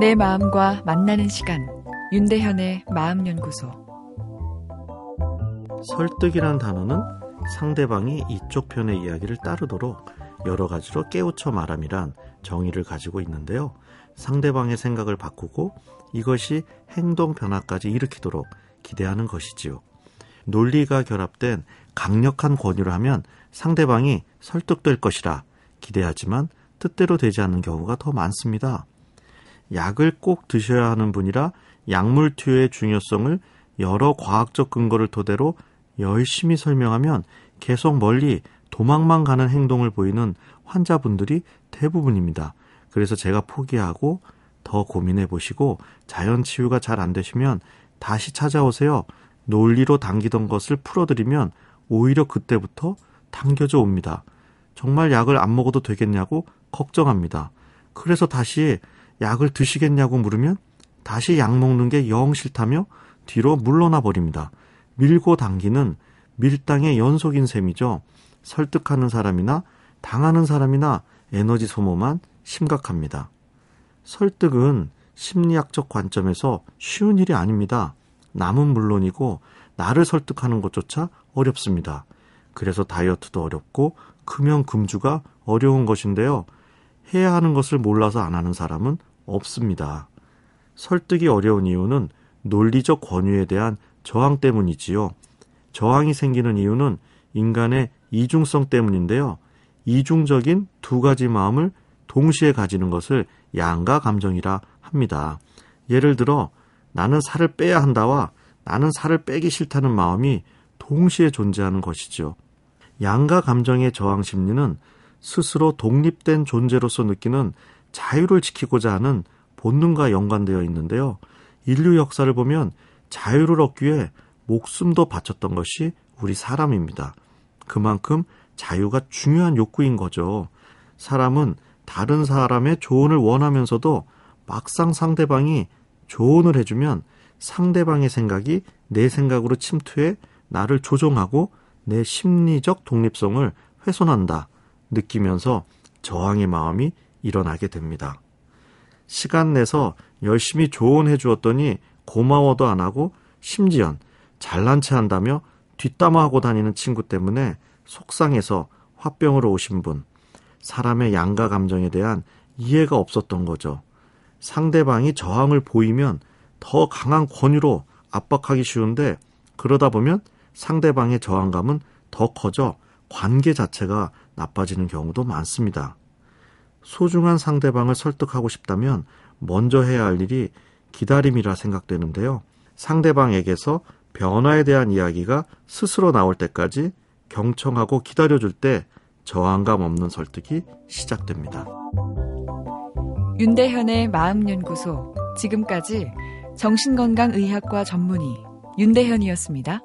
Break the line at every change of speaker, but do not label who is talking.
내 마음과 만나는 시간 윤대현의 마음연구소
설득이란 단어는 상대방이 이쪽 편의 이야기를 따르도록 여러 가지로 깨우쳐 말함이란 정의를 가지고 있는데요. 상대방의 생각을 바꾸고 이것이 행동 변화까지 일으키도록 기대하는 것이지요. 논리가 결합된 강력한 권유를 하면 상대방이 설득될 것이라 기대하지만 뜻대로 되지 않는 경우가 더 많습니다. 약을 꼭 드셔야 하는 분이라 약물 투여의 중요성을 여러 과학적 근거를 토대로 열심히 설명하면 계속 멀리 도망만 가는 행동을 보이는 환자분들이 대부분입니다. 그래서 제가 포기하고 더 고민해 보시고 자연 치유가 잘 안 되시면 다시 찾아오세요. 논리로 당기던 것을 풀어드리면 오히려 그때부터 당겨져 옵니다. 정말 약을 안 먹어도 되겠냐고 걱정합니다. 그래서 다시 약을 드시겠냐고 물으면 다시 약 먹는 게 영 싫다며 뒤로 물러나 버립니다. 밀고 당기는 밀당의 연속인 셈이죠. 설득하는 사람이나 당하는 사람이나 에너지 소모만 심각합니다. 설득은 심리학적 관점에서 쉬운 일이 아닙니다. 남은 물론이고 나를 설득하는 것조차 어렵습니다. 그래서 다이어트도 어렵고 금연 금주가 어려운 것인데요. 해야 하는 것을 몰라서 안 하는 사람은 없습니다. 설득이 어려운 이유는 논리적 권유에 대한 저항 때문이지요. 저항이 생기는 이유는 인간의 이중성 때문인데요. 이중적인 두 가지 마음을 동시에 가지는 것을 양가 감정이라 합니다. 예를 들어 나는 살을 빼야 한다와 나는 살을 빼기 싫다는 마음이 동시에 존재하는 것이죠. 양가 감정의 저항 심리는 스스로 독립된 존재로서 느끼는 자유를 지키고자 하는 본능과 연관되어 있는데요. 인류 역사를 보면 자유를 얻기 위해 목숨도 바쳤던 것이 우리 사람입니다. 그만큼 자유가 중요한 욕구인 거죠. 사람은 다른 사람의 조언을 원하면서도 막상 상대방이 조언을 해주면 상대방의 생각이 내 생각으로 침투해 나를 조종하고 내 심리적 독립성을 훼손한다 느끼면서 저항의 마음이 일어나게 됩니다. 시간 내서 열심히 조언해 주었더니 고마워도 안 하고 심지어 잘난 체 한다며 뒷담화하고 다니는 친구 때문에 속상해서 화병으로 오신 분, 사람의 양가 감정에 대한 이해가 없었던 거죠. 상대방이 저항을 보이면 더 강한 권유로 압박하기 쉬운데 그러다 보면 상대방의 저항감은 더 커져 관계 자체가 나빠지는 경우도 많습니다. 소중한 상대방을 설득하고 싶다면 먼저 해야 할 일이 기다림이라 생각되는데요. 상대방에게서 변화에 대한 이야기가 스스로 나올 때까지 경청하고 기다려줄 때 저항감 없는 설득이 시작됩니다.
윤대현의 마음연구소. 지금까지 정신건강의학과 전문의 윤대현이었습니다.